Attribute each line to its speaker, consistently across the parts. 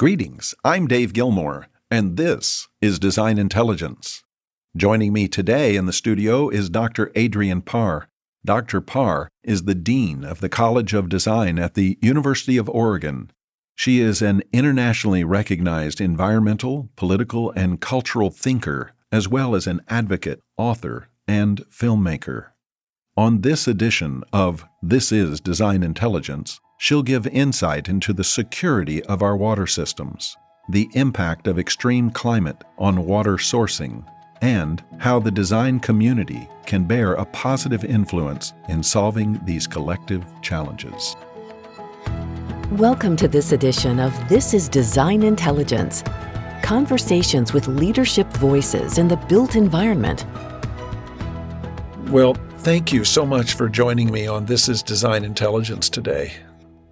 Speaker 1: Greetings, I'm Dave Gilmore, and this is Design Intelligence. Joining me today in the studio is Dr. Adrian Parr. Dr. Parr is the Dean of the College of Design at the University of Oregon. She is an internationally recognized environmental, political, and cultural thinker, as well as an advocate, author, and filmmaker. On this edition of This is Design Intelligence, she'll give insight into the security of our water systems, the impact of extreme climate on water sourcing, and how the design community can bear a positive influence in solving these collective challenges.
Speaker 2: Welcome to this edition of This is Design Intelligence conversations with leadership voices in the built environment.
Speaker 1: Well, thank you so much for joining me on This is Design Intelligence today.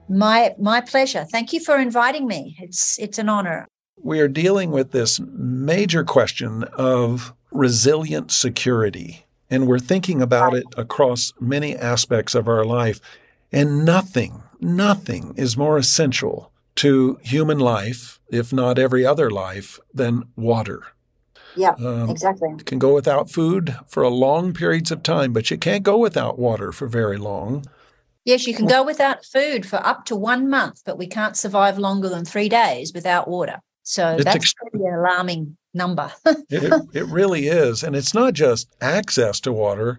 Speaker 3: My my pleasure. Thank you for inviting me. It's it's an honor.
Speaker 1: We are dealing with this major question of resilient security, and we're thinking about it across many aspects of our life. And nothing, nothing is more essential to human life, if not every other life, than water.
Speaker 3: Yeah, um, exactly.
Speaker 1: You can go without food for a long periods of time, but you can't go without water for very long.
Speaker 3: Yes, you can go without food for up to one month, but we can't survive longer than three days without water. So it's that's ex- pretty alarming number.
Speaker 1: it, it really is. And it's not just access to water,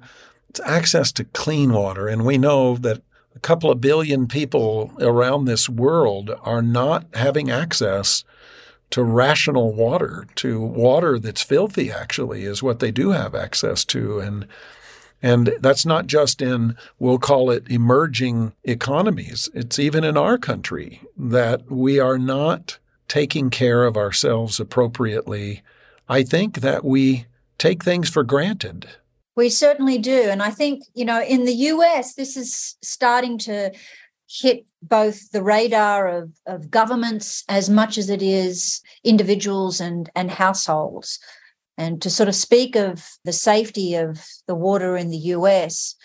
Speaker 1: it's access to clean water. And we know that a couple of billion people around this world are not having access to rational water, to water that's filthy, actually, is what they do have access to. And and that's not just in, we'll call it emerging economies. It's even in our country that we are not taking care of ourselves appropriately. I think that we take things for granted.
Speaker 3: We certainly do. And I think, you know, in the US, this is starting to hit both the radar of, of governments as much as it is individuals and, and households. And to sort of speak of the safety of the water in the US,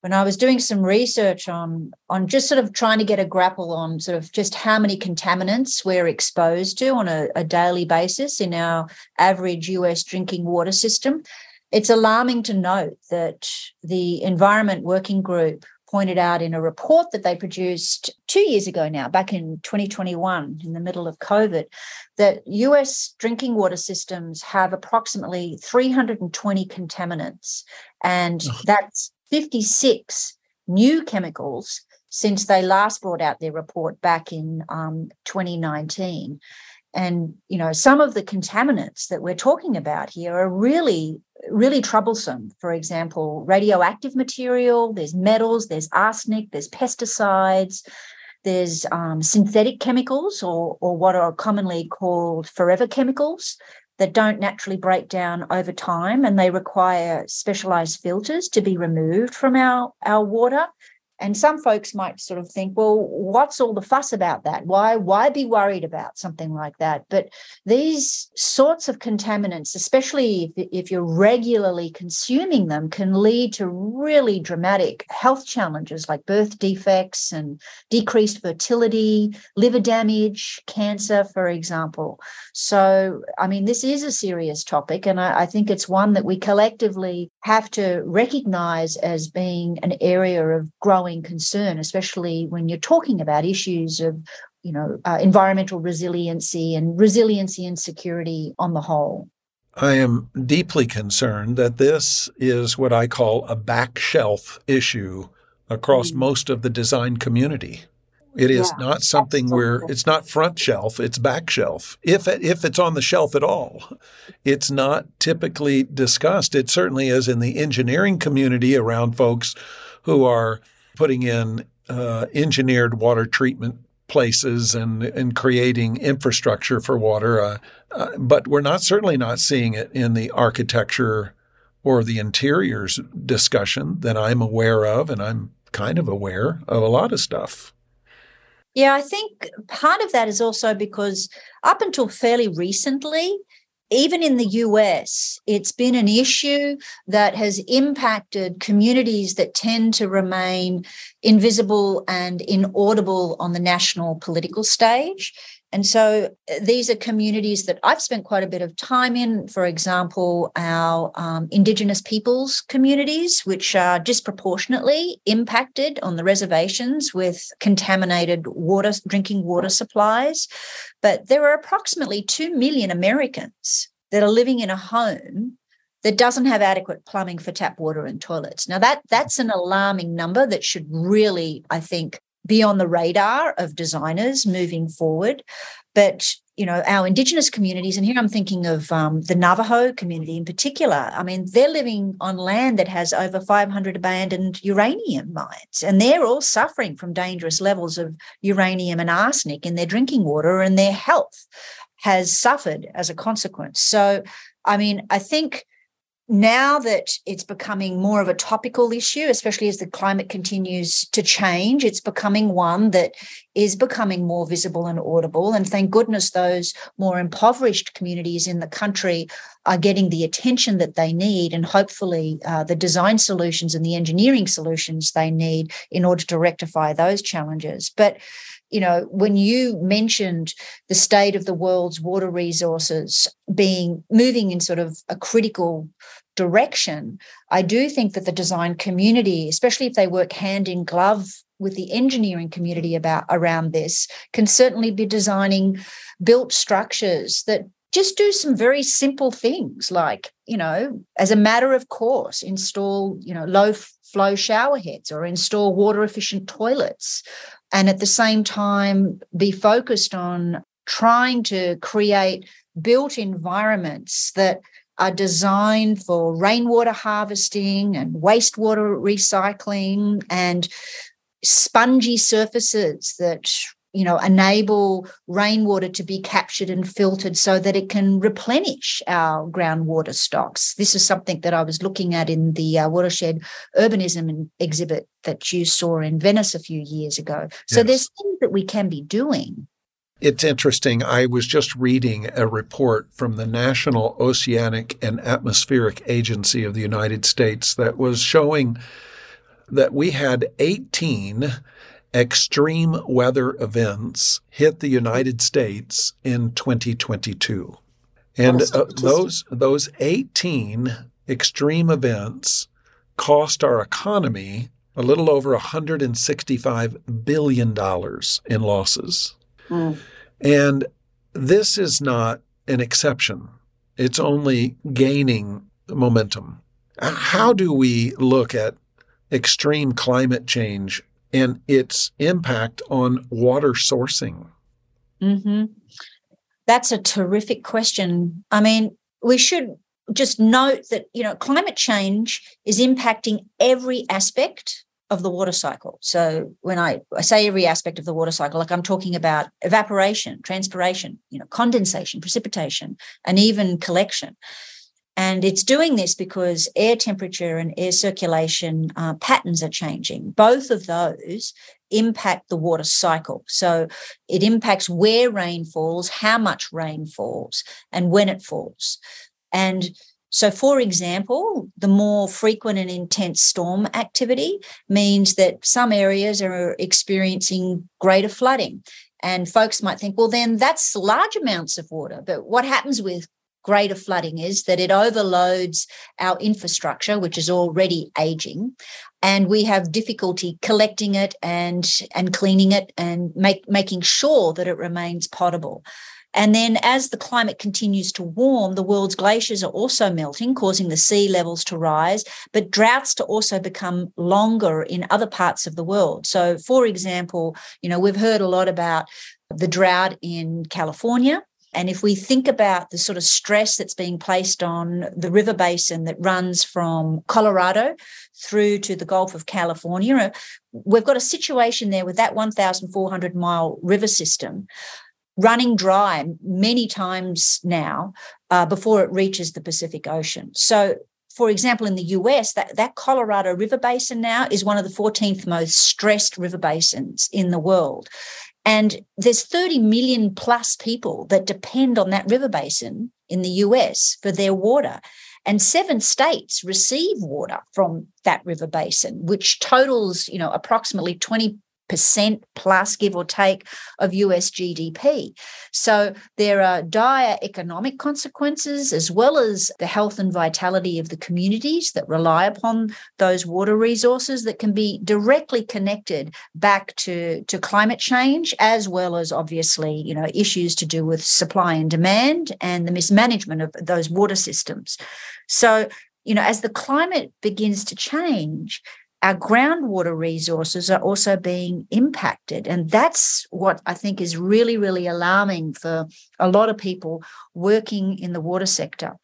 Speaker 3: when I was doing some research on on just sort of trying to get a grapple on sort of just how many contaminants we're exposed to on a, a daily basis in our average US drinking water system, it's alarming to note that the Environment Working Group pointed out in a report that they produced two years ago now, back in 2021, in the middle of COVID, that US drinking water systems have approximately 320 contaminants. And that's 56 new chemicals since they last brought out their report back in um, 2019. And, you know, some of the contaminants that we're talking about here are really really troublesome. For example, radioactive material, there's metals, there's arsenic, there's pesticides, there's um, synthetic chemicals, or, or what are commonly called forever chemicals that don't naturally break down over time and they require specialized filters to be removed from our, our water. And some folks might sort of think, well, what's all the fuss about that? Why, why be worried about something like that? But these sorts of contaminants, especially if, if you're regularly consuming them, can lead to really dramatic health challenges like birth defects and decreased fertility, liver damage, cancer, for example. So, I mean, this is a serious topic, and I, I think it's one that we collectively have to recognize as being an area of growing growing concern, especially when you're talking about issues of you know uh, environmental resiliency and resiliency and security on the whole.
Speaker 1: I am deeply concerned that this is what I call a back shelf issue across mm most of the design community. It is yeah, not something where it's not front shelf, it's back shelf. If if it's on the shelf at all, it's not typically discussed. It certainly is in the engineering community around folks who are putting in uh, engineered water treatment places and and creating infrastructure for water. Uh, uh, but we're not certainly not seeing it in the architecture or the interiors discussion that I'm aware of, and I'm kind of aware of a lot of stuff.
Speaker 3: Yeah, I think part of that is also because up until fairly recently, even in the US, it's been an issue that has impacted communities that tend to remain invisible and inaudible on the national political stage. And so uh, these are communities that I've spent quite a bit of time in. For example, our um, Indigenous peoples communities, which are disproportionately impacted on the reservations with contaminated water, drinking water supplies. But there are approximately 2 million Americans that are living in a home that doesn't have adequate plumbing for tap water and toilets. Now that that's an alarming number that should really, I think, be on the radar of designers moving forward. But you know, our Indigenous communities, and here I'm thinking of um, the Navajo community in particular. I mean, they're living on land that has over 500 abandoned uranium mines, and they're all suffering from dangerous levels of uranium and arsenic in their drinking water, and their health has suffered as a consequence. So, I mean, I think now that it's becoming more of a topical issue, especially as the climate continues to change, it's becoming one that is becoming more visible and audible. And thank goodness those more impoverished communities in the country are getting the attention that they need, and hopefully uh, the design solutions and the engineering solutions they need in order to rectify those challenges. But you know, when you mentioned the state of the world's water resources being moving in sort of a critical direction, I do think that the design community, especially if they work hand in glove with the engineering community about around this, can certainly be designing built structures that just do some very simple things like you know as a matter of course install you know low flow shower heads or install water efficient toilets and at the same time be focused on trying to create built environments that are designed for rainwater harvesting and wastewater recycling and spongy surfaces that you know enable rainwater to be captured and filtered so that it can replenish our groundwater stocks this is something that i was looking at in the uh, watershed urbanism exhibit that you saw in venice a few years ago so yes. there's things that we can be doing
Speaker 1: it's interesting. I was just reading a report from the National Oceanic and Atmospheric Agency of the United States that was showing that we had 18 extreme weather events hit the United States in 2022. And uh, those those 18 extreme events cost our economy a little over 165 billion dollars in losses. Mm. And this is not an exception. It's only gaining momentum. How do we look at extreme climate change and its impact on water sourcing?
Speaker 3: Mm-hmm. That's a terrific question. I mean, we should just note that you know climate change is impacting every aspect of the water cycle. So when I, I say every aspect of the water cycle, like I'm talking about evaporation, transpiration, you know, condensation, precipitation, and even collection. And it's doing this because air temperature and air circulation uh, patterns are changing. Both of those impact the water cycle. So it impacts where rain falls, how much rain falls, and when it falls. And so, for example, the more frequent and intense storm activity means that some areas are experiencing greater flooding. And folks might think, well, then that's large amounts of water. But what happens with greater flooding is that it overloads our infrastructure, which is already aging, and we have difficulty collecting it and and cleaning it and make, making sure that it remains potable. And then as the climate continues to warm, the world's glaciers are also melting, causing the sea levels to rise, but droughts to also become longer in other parts of the world. So, for example, you know, we've heard a lot about the drought in California. And if we think about the sort of stress that's being placed on the river basin that runs from Colorado through to the Gulf of California, we've got a situation there with that 1,400 mile river system running dry many times now uh, before it reaches the Pacific Ocean. So, for example, in the US, that, that Colorado River Basin now is one of the 14th most stressed river basins in the world. And there's 30 million plus people that depend on that river basin in the US for their water. And seven states receive water from that river basin, which totals, you know, approximately 20 percent plus, give or take, of US GDP. So there are dire economic consequences as well as the health and vitality of the communities that rely upon those water resources that can be directly connected back to, to climate change, as well as obviously, you know, issues to do with supply and demand and the mismanagement of those water systems. So you know, as the climate begins to change, our groundwater resources are also being impacted. And that's what I think is really, really alarming for a lot of people working in the water sector.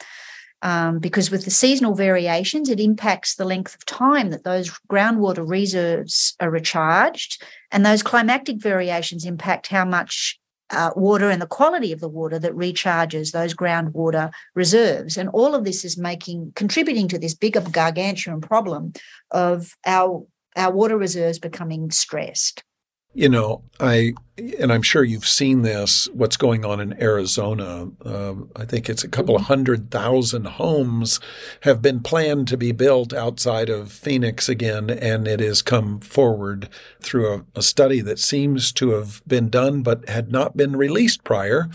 Speaker 3: Um, because with the seasonal variations, it impacts the length of time that those groundwater reserves are recharged. And those climatic variations impact how much uh, water and the quality of the water that recharges those groundwater reserves. And all of this is making contributing to this bigger gargantuan problem of our our water reserves becoming stressed.
Speaker 1: You know, I and I'm sure you've seen this. What's going on in Arizona? Um, I think it's a couple of hundred thousand homes have been planned to be built outside of Phoenix again, and it has come forward through a, a study that seems to have been done but had not been released prior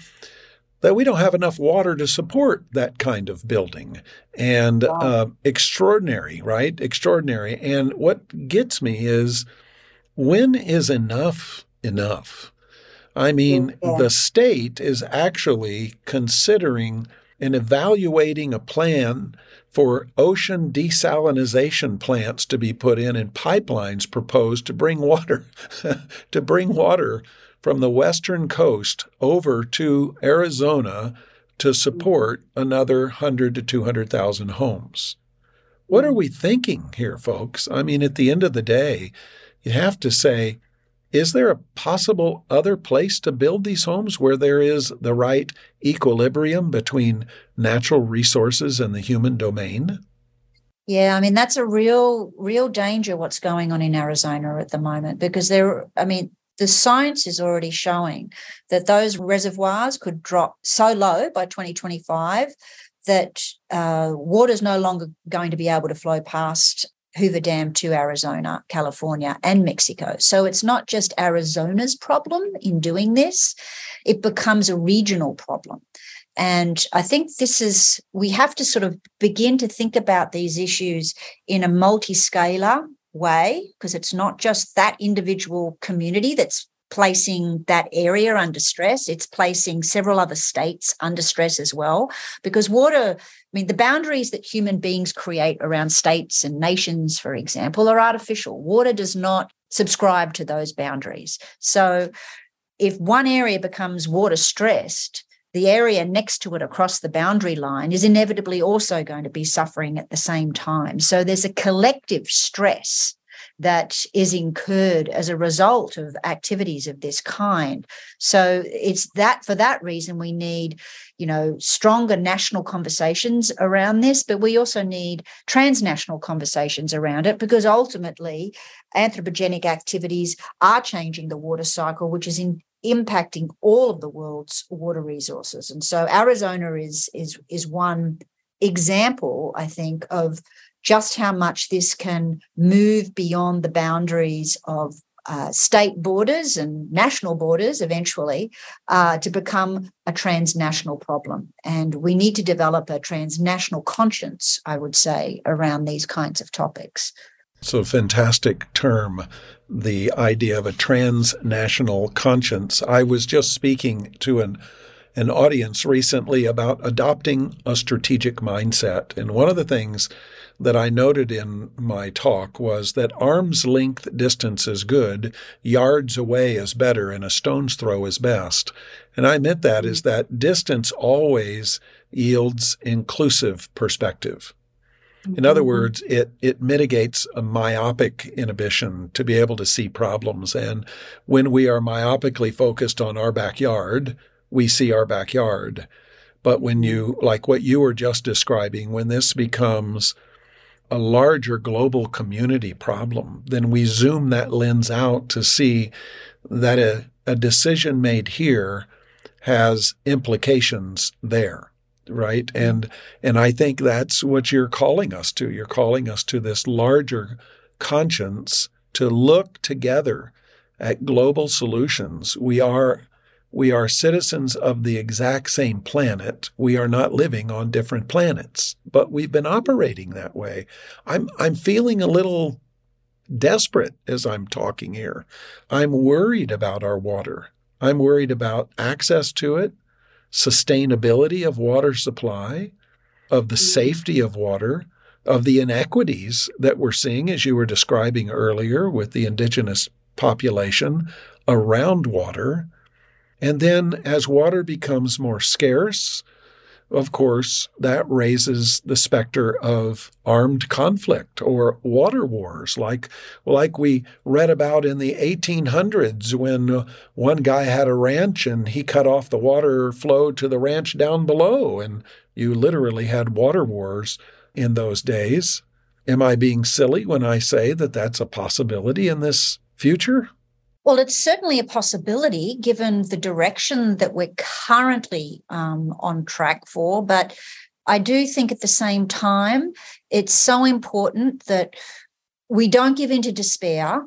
Speaker 1: that we don't have enough water to support that kind of building. And wow. uh, extraordinary, right? Extraordinary. And what gets me is when is enough enough? I mean, yeah. the state is actually considering and evaluating a plan for ocean desalination plants to be put in and pipelines proposed to bring water to bring water from the western coast over to Arizona to support another 100 to 200,000 homes. What are we thinking here, folks? I mean, at the end of the day, you have to say, is there a possible other place to build these homes where there is the right equilibrium between natural resources and the human domain?
Speaker 3: Yeah, I mean that's a real real danger what's going on in Arizona at the moment because there I mean the science is already showing that those reservoirs could drop so low by 2025 that uh, water is no longer going to be able to flow past Hoover Dam to Arizona, California, and Mexico. So it's not just Arizona's problem in doing this, it becomes a regional problem. And I think this is, we have to sort of begin to think about these issues in a multi scalar way, because it's not just that individual community that's placing that area under stress. It's placing several other states under stress as well, because water, I mean, the boundaries that human beings create around states and nations, for example, are artificial. Water does not subscribe to those boundaries. So if one area becomes water stressed, the area next to it across the boundary line is inevitably also going to be suffering at the same time. So there's a collective stress that is incurred as a result of activities of this kind. So it's that for that reason we need, you know, stronger national conversations around this, but we also need transnational conversations around it because ultimately anthropogenic activities are changing the water cycle, which is in impacting all of the world's water resources. And so Arizona is is is one example, I think, of just how much this can move beyond the boundaries of uh, state borders and national borders eventually uh, to become a transnational problem. And we need to develop a transnational conscience, I would say, around these kinds of topics.
Speaker 1: So, fantastic term, the idea of a transnational conscience. I was just speaking to an an audience recently about adopting a strategic mindset. And one of the things that I noted in my talk was that arm's length distance is good, yards away is better, and a stone's throw is best. And I meant that is that distance always yields inclusive perspective. In other mm-hmm. words, it, it mitigates a myopic inhibition to be able to see problems. And when we are myopically focused on our backyard, we see our backyard. But when you, like what you were just describing, when this becomes a larger global community problem, then we zoom that lens out to see that a, a decision made here has implications there right? Mm-hmm. And and i think that's what you're calling us to. You're calling us to this larger conscience to look together at global solutions. We are we are citizens of the exact same planet. We are not living on different planets, but we've been operating that way. I'm I'm feeling a little desperate as I'm talking here. I'm worried about our water. I'm worried about access to it, sustainability of water supply, of the mm-hmm. safety of water, of the inequities that we're seeing, as you were describing earlier, with the indigenous population around water. And then as water becomes more scarce, of course, that raises the specter of armed conflict or water wars, like like we read about in the 1800s when uh, one guy had a ranch and he cut off the water flow to the ranch down below, and you literally had water wars in those days. Am I being silly when I say that that's a possibility in this future?
Speaker 3: Well, it's certainly a possibility given the direction that we're currently um, on track for. But I do think at the same time, it's so important that we don't give in to despair.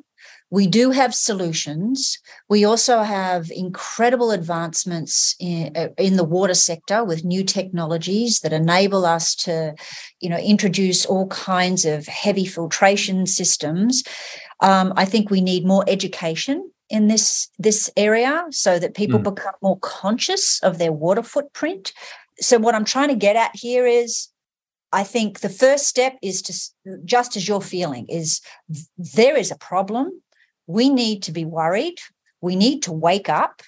Speaker 3: We do have solutions. We also have incredible advancements in, uh, in, the water sector with new technologies that enable us to, you know, introduce all kinds of heavy filtration systems. Um, I think we need more education in this this area so that people mm. become more conscious of their water footprint. So what I'm trying to get at here is I think the first step is to just as you're feeling is there is a problem. We need to be worried. We need to wake up.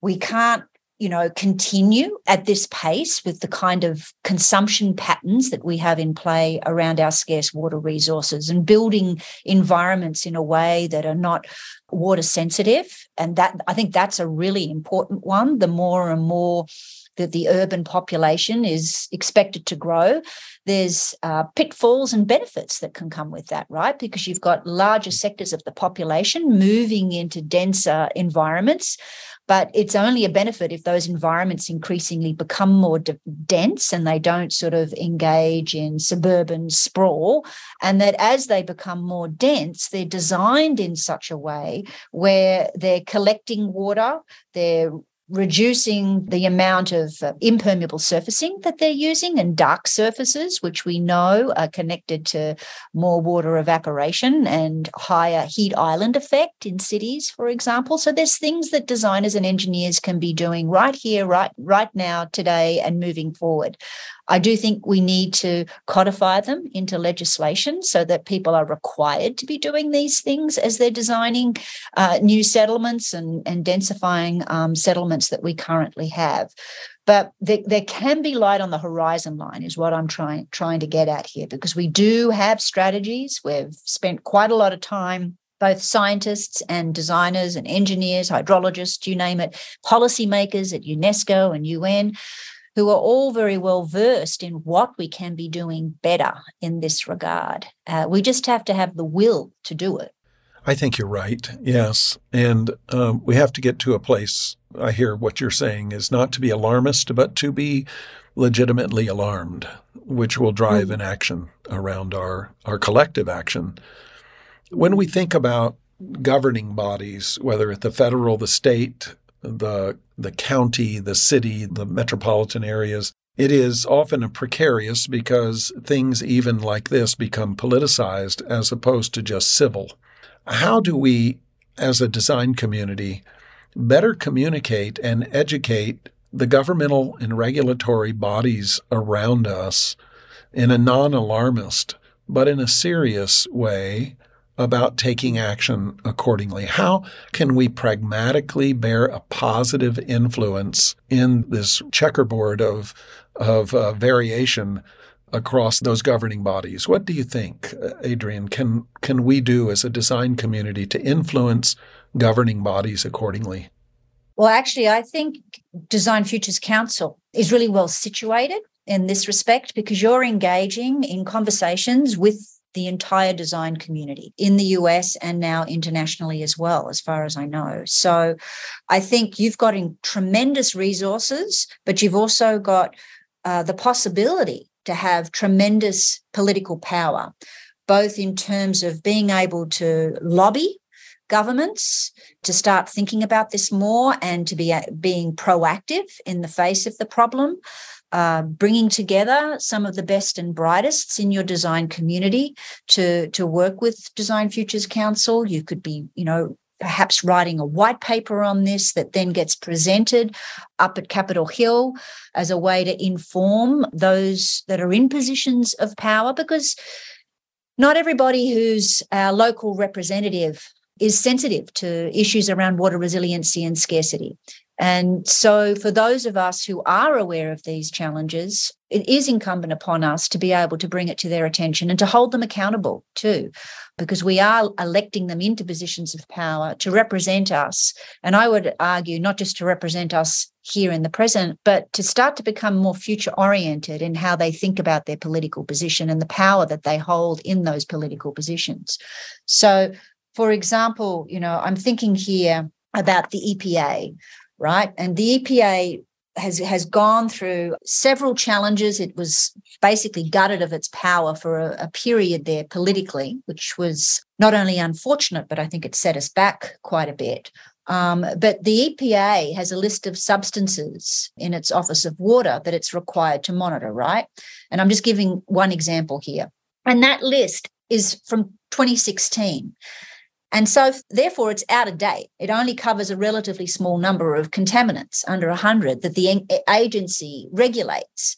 Speaker 3: We can't you know continue at this pace with the kind of consumption patterns that we have in play around our scarce water resources and building environments in a way that are not water sensitive and that i think that's a really important one the more and more that the urban population is expected to grow, there's uh, pitfalls and benefits that can come with that, right? Because you've got larger sectors of the population moving into denser environments but it's only a benefit if those environments increasingly become more de- dense and they don't sort of engage in suburban sprawl. And that as they become more dense, they're designed in such a way where they're collecting water, they're reducing the amount of uh, impermeable surfacing that they're using and dark surfaces, which we know are connected to more water evaporation and higher heat island effect in cities, for example. So there's things that designers and engineers can be doing right here, right, right now, today, and moving forward. I do think we need to codify them into legislation so that people are required to be doing these things as they're designing uh, new settlements and, and densifying um, settlements that we currently have. But there, there can be light on the horizon line, is what I'm trying trying to get at here, because we do have strategies. We've spent quite a lot of time both scientists and designers and engineers, hydrologists, you name it, policymakers at UNESCO and UN, who are all very well versed in what we can be doing better in this regard. Uh, we just have to have the will to do it.
Speaker 1: I think you're right. Yes. And um, we have to get to a place, I hear what you're saying, is not to be alarmist, but to be legitimately alarmed, which will drive mm-hmm. an action around our, our collective action. When we think about governing bodies, whether at the federal, the state, the the county, the city, the metropolitan areas. It is often precarious because things even like this become politicized as opposed to just civil. How do we, as a design community, better communicate and educate the governmental and regulatory bodies around us in a non alarmist, but in a serious way about taking action accordingly. How can we pragmatically bear a positive influence in this checkerboard of of uh, variation across those governing bodies? What do you think, Adrian, Can can we do as a design community to influence governing bodies accordingly?
Speaker 3: Well, actually, I think Design Futures Council is really well situated in this respect because you're engaging in conversations with the entire design community in the US and now internationally as well, as far as I know. So I think you've got tremendous resources, but you've also got uh, the possibility to have tremendous political power, both in terms of being able to lobby governments to start thinking about this more and to be being proactive in the face of the problem. Uh, bringing together some of the best and brightest in your design community to to work with Design Futures Council. You could be, you know, perhaps writing a white paper on this that then gets presented up at Capitol Hill as a way to inform those that are in positions of power because not everybody who's our local representative is sensitive to issues around water resiliency and scarcity. And so, for those of us who are aware of these challenges, it is incumbent upon us to be able to bring it to their attention and to hold them accountable too, because we are electing them into positions of power to represent us. And I would argue not just to represent us here in the present, but to start to become more future oriented in how they think about their political position and the power that they hold in those political positions. So, for example, you know, I'm thinking here about the EPA right? And the EPA has has gone through several challenges. It was basically gutted of its power for a, a, period there politically, which was not only unfortunate, but I think it set us back quite a bit. Um, but the EPA has a list of substances in its Office of Water that it's required to monitor, right? And I'm just giving one example here. And that list is from 2016. And so, therefore, it's out of date. It only covers a relatively small number of contaminants, under 100, that the agency regulates.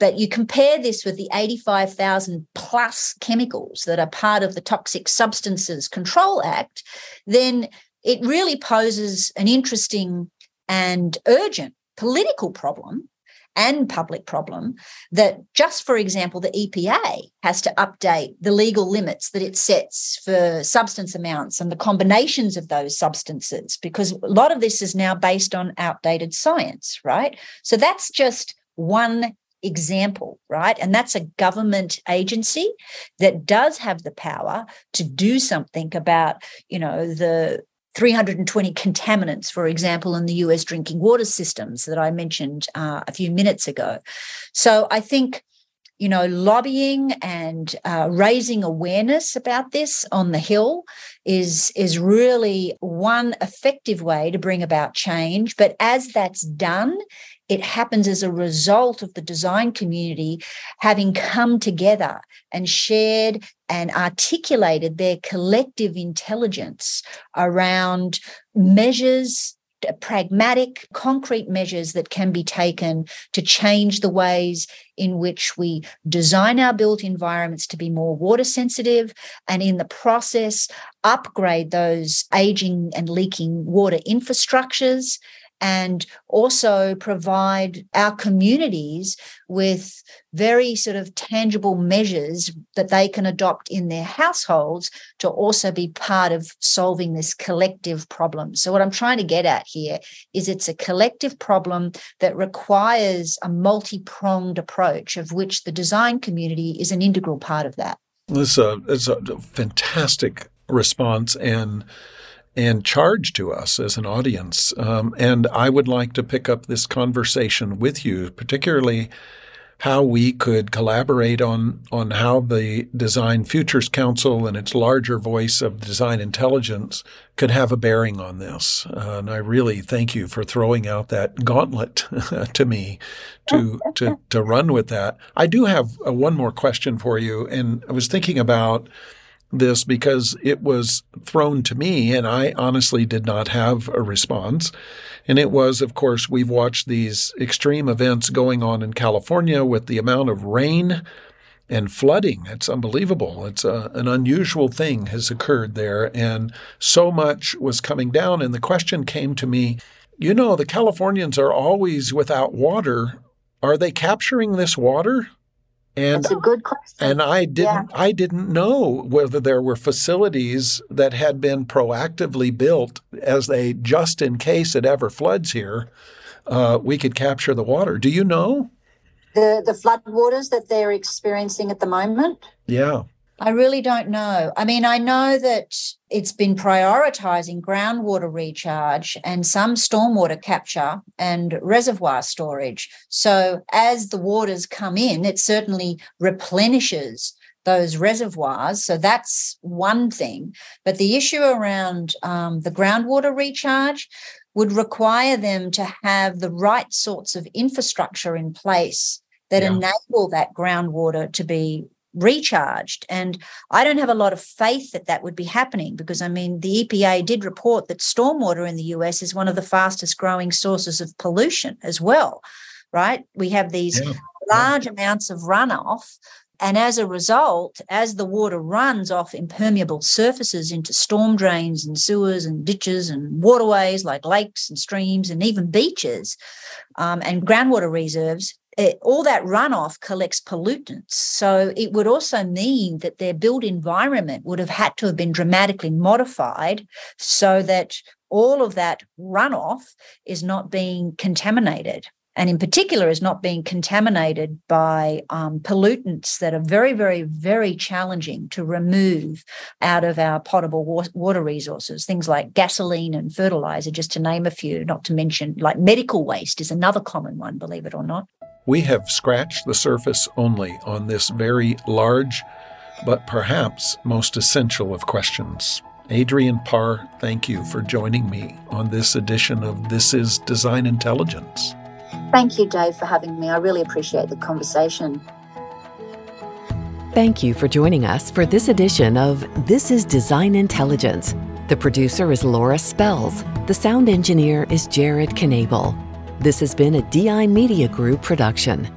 Speaker 3: But you compare this with the 85,000 plus chemicals that are part of the Toxic Substances Control Act, then it really poses an interesting and urgent political problem and public problem that just for example the EPA has to update the legal limits that it sets for substance amounts and the combinations of those substances because a lot of this is now based on outdated science right so that's just one example, right? And that's a government agency that does have the power to do something about, you know, the 320 contaminants, for example, in the US drinking water systems that I mentioned uh, a few minutes ago. So I think, you know, lobbying and uh, raising awareness about this on the Hill is, is really one effective way to bring about change. But as that's done, it happens as a result of the design community having come together and shared and articulated their collective intelligence around measures pragmatic, concrete measures that can be taken to change the ways in which we design our built environments to be more water sensitive and in the process upgrade those aging and leaking water infrastructures and also provide our communities with very sort of tangible measures that they can adopt in their households to also be part of solving this collective problem. So, what I'm trying to get at here is it's a collective problem that requires a multi pronged approach, of which the design community is an integral part of that.
Speaker 1: Uh, it's a, a fantastic response and and charge to us as an audience. Um, and I would like to pick up this conversation with you, particularly how we could collaborate on on how the Design Futures Council and its larger voice of design intelligence could have a bearing on this. Uh, and I really thank you for throwing out that gauntlet to me to to to run with that. I do have uh, one more question for you, and I was thinking about this because it was thrown to me and I honestly did not have a response. And it was, of course, we've watched these extreme events going on in California with the amount of rain and flooding. It's unbelievable. It's a, an unusual thing has occurred there. And so much was coming down. And the question came to me, you know, the Californians are always without water. Are they capturing this water?
Speaker 3: And That's a good question.
Speaker 1: And I didn't yeah. I didn't know whether there were facilities that had been proactively built as they just in case it ever floods here, uh, we could capture the water. Do you know?
Speaker 3: The the flood waters that they're experiencing at the moment?
Speaker 1: Yeah.
Speaker 3: I really don't know. I mean, I know that it's been prioritizing groundwater recharge and some stormwater capture and reservoir storage. So as the waters come in, it certainly replenishes those reservoirs. So that's one thing. But the issue around um, the groundwater recharge would require them to have the right sorts of infrastructure in place that yeah. enable that groundwater to be recharged. And I don't have a lot of faith that that would be happening because, I mean, the EPA did report that stormwater in the US is one of the fastest growing sources of pollution as well, right? We have these yeah. large amounts of runoff. And as a result, as the water runs off impermeable surfaces into storm drains and sewers and ditches and waterways like lakes and streams and even beaches um, and groundwater reserves, it, all that runoff collects pollutants. So it would also mean that their built environment would have had to have been dramatically modified so that all of that runoff is not being contaminated. And in particular, is not being contaminated by um, pollutants that are very, very, very challenging to remove out of our potable water resources. Things like gasoline and fertilizer, just to name a few, not to mention like medical waste is another common one, believe it or not.
Speaker 1: We have scratched the surface only on this very large, but perhaps most essential of questions. Adrian Parr, thank you for joining me on this edition of This is Design Intelligence.
Speaker 3: Thank you, Dave, for having me. I really appreciate the conversation.
Speaker 2: Thank you for joining us for this edition of This is Design Intelligence. The producer is Laura Spells. The sound engineer is Jared Knable. This has been a DI Media Group production.